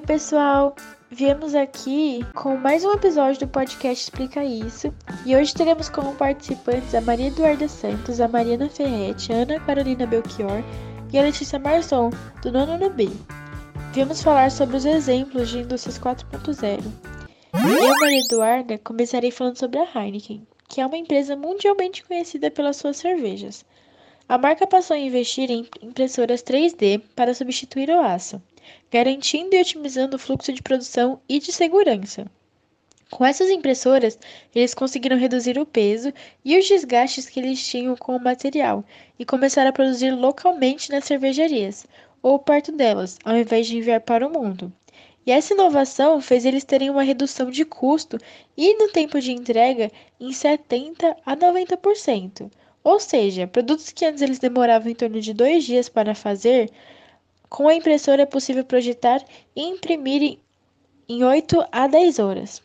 Oi, pessoal! Viemos aqui com mais um episódio do podcast Explica Isso. E hoje teremos como participantes a Maria Eduarda Santos, a Mariana Ferretti, a Ana Carolina Belchior e a Letícia Marçom, do nono no B. Viemos falar sobre os exemplos de indústrias 4.0. Eu, Maria Eduarda, começarei falando sobre a Heineken, que é uma empresa mundialmente conhecida pelas suas cervejas. A marca passou a investir em impressoras 3D para substituir o aço garantindo e otimizando o fluxo de produção e de segurança. Com essas impressoras, eles conseguiram reduzir o peso e os desgastes que eles tinham com o material e começaram a produzir localmente nas cervejarias ou perto delas, ao invés de enviar para o mundo. E essa inovação fez eles terem uma redução de custo e no tempo de entrega em 70 a 90%. Ou seja, produtos que antes eles demoravam em torno de dois dias para fazer, com a impressora é possível projetar e imprimir em 8 a 10 horas.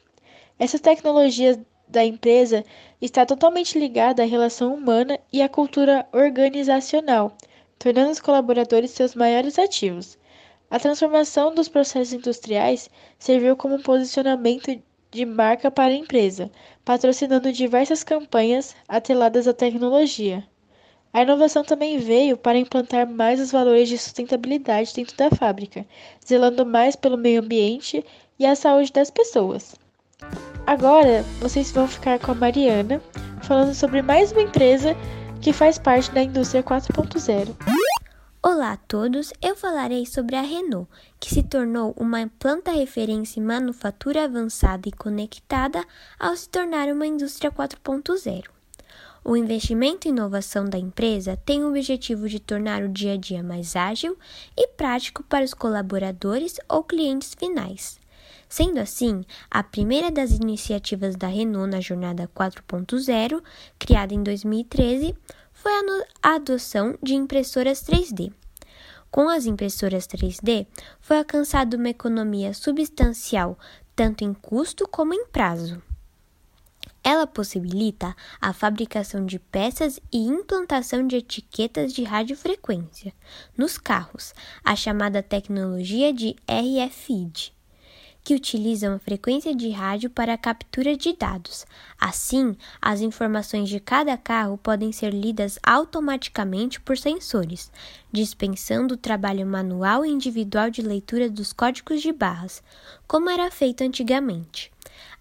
Essa tecnologia da empresa está totalmente ligada à relação humana e à cultura organizacional, tornando os colaboradores seus maiores ativos. A transformação dos processos industriais serviu como posicionamento de marca para a empresa, patrocinando diversas campanhas atreladas à tecnologia. A inovação também veio para implantar mais os valores de sustentabilidade dentro da fábrica, zelando mais pelo meio ambiente e a saúde das pessoas. Agora, vocês vão ficar com a Mariana falando sobre mais uma empresa que faz parte da indústria 4.0. Olá a todos, eu falarei sobre a Renault, que se tornou uma planta referência em manufatura avançada e conectada ao se tornar uma indústria 4.0. O investimento em inovação da empresa tem o objetivo de tornar o dia a dia mais ágil e prático para os colaboradores ou clientes finais. Sendo assim, a primeira das iniciativas da Renault na Jornada 4.0, criada em 2013, foi a adoção de impressoras 3D. Com as impressoras 3D, foi alcançada uma economia substancial tanto em custo como em prazo. Ela possibilita a fabricação de peças e implantação de etiquetas de radiofrequência nos carros, a chamada tecnologia de RFID, que utilizam a frequência de rádio para a captura de dados. Assim, as informações de cada carro podem ser lidas automaticamente por sensores, dispensando o trabalho manual e individual de leitura dos códigos de barras, como era feito antigamente.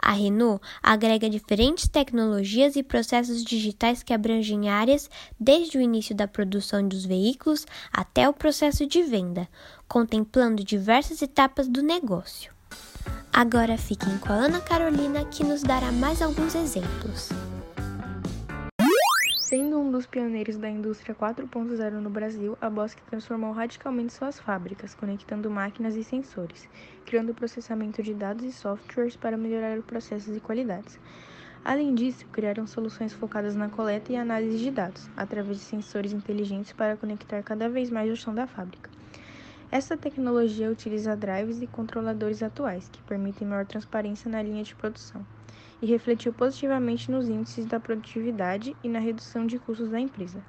A Renault agrega diferentes tecnologias e processos digitais que abrangem áreas desde o início da produção dos veículos até o processo de venda, contemplando diversas etapas do negócio. Agora fiquem com a Ana Carolina que nos dará mais alguns exemplos. Sendo um dos pioneiros da indústria 4.0 no Brasil, a Bosch transformou radicalmente suas fábricas, conectando máquinas e sensores, criando processamento de dados e softwares para melhorar os processos e qualidades. Além disso, criaram soluções focadas na coleta e análise de dados, através de sensores inteligentes para conectar cada vez mais o chão da fábrica. Essa tecnologia utiliza drives e controladores atuais, que permitem maior transparência na linha de produção e refletiu positivamente nos índices da produtividade e na redução de custos da empresa.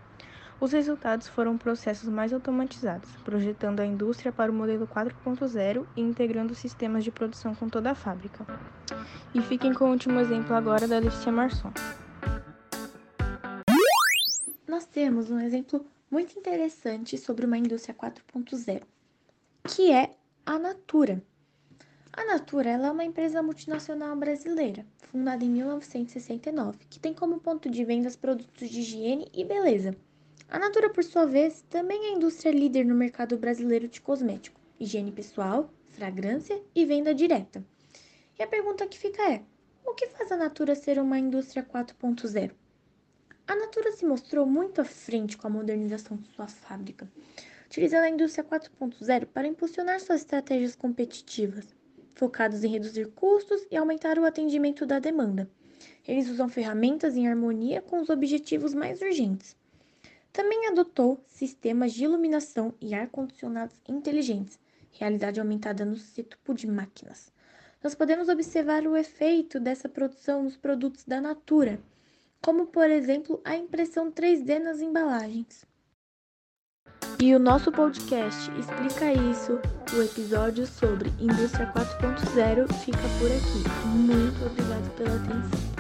Os resultados foram processos mais automatizados, projetando a indústria para o modelo 4.0 e integrando sistemas de produção com toda a fábrica. E fiquem com o último exemplo agora da Letícia Marçom. Nós temos um exemplo muito interessante sobre uma indústria 4.0, que é a Natura. A Natura é uma empresa multinacional brasileira, fundada em 1969, que tem como ponto de vendas produtos de higiene e beleza. A Natura, por sua vez, também é indústria líder no mercado brasileiro de cosmético, higiene pessoal, fragrância e venda direta. E a pergunta que fica é: o que faz a Natura ser uma indústria 4.0? A Natura se mostrou muito à frente com a modernização de sua fábrica, utilizando a indústria 4.0 para impulsionar suas estratégias competitivas focados em reduzir custos e aumentar o atendimento da demanda. Eles usam ferramentas em harmonia com os objetivos mais urgentes. Também adotou sistemas de iluminação e ar-condicionados inteligentes, realidade aumentada no setor de máquinas. Nós podemos observar o efeito dessa produção nos produtos da Natura, como por exemplo a impressão 3D nas embalagens. E o nosso podcast Explica Isso, o episódio sobre Indústria 4.0, fica por aqui. Muito obrigado pela atenção.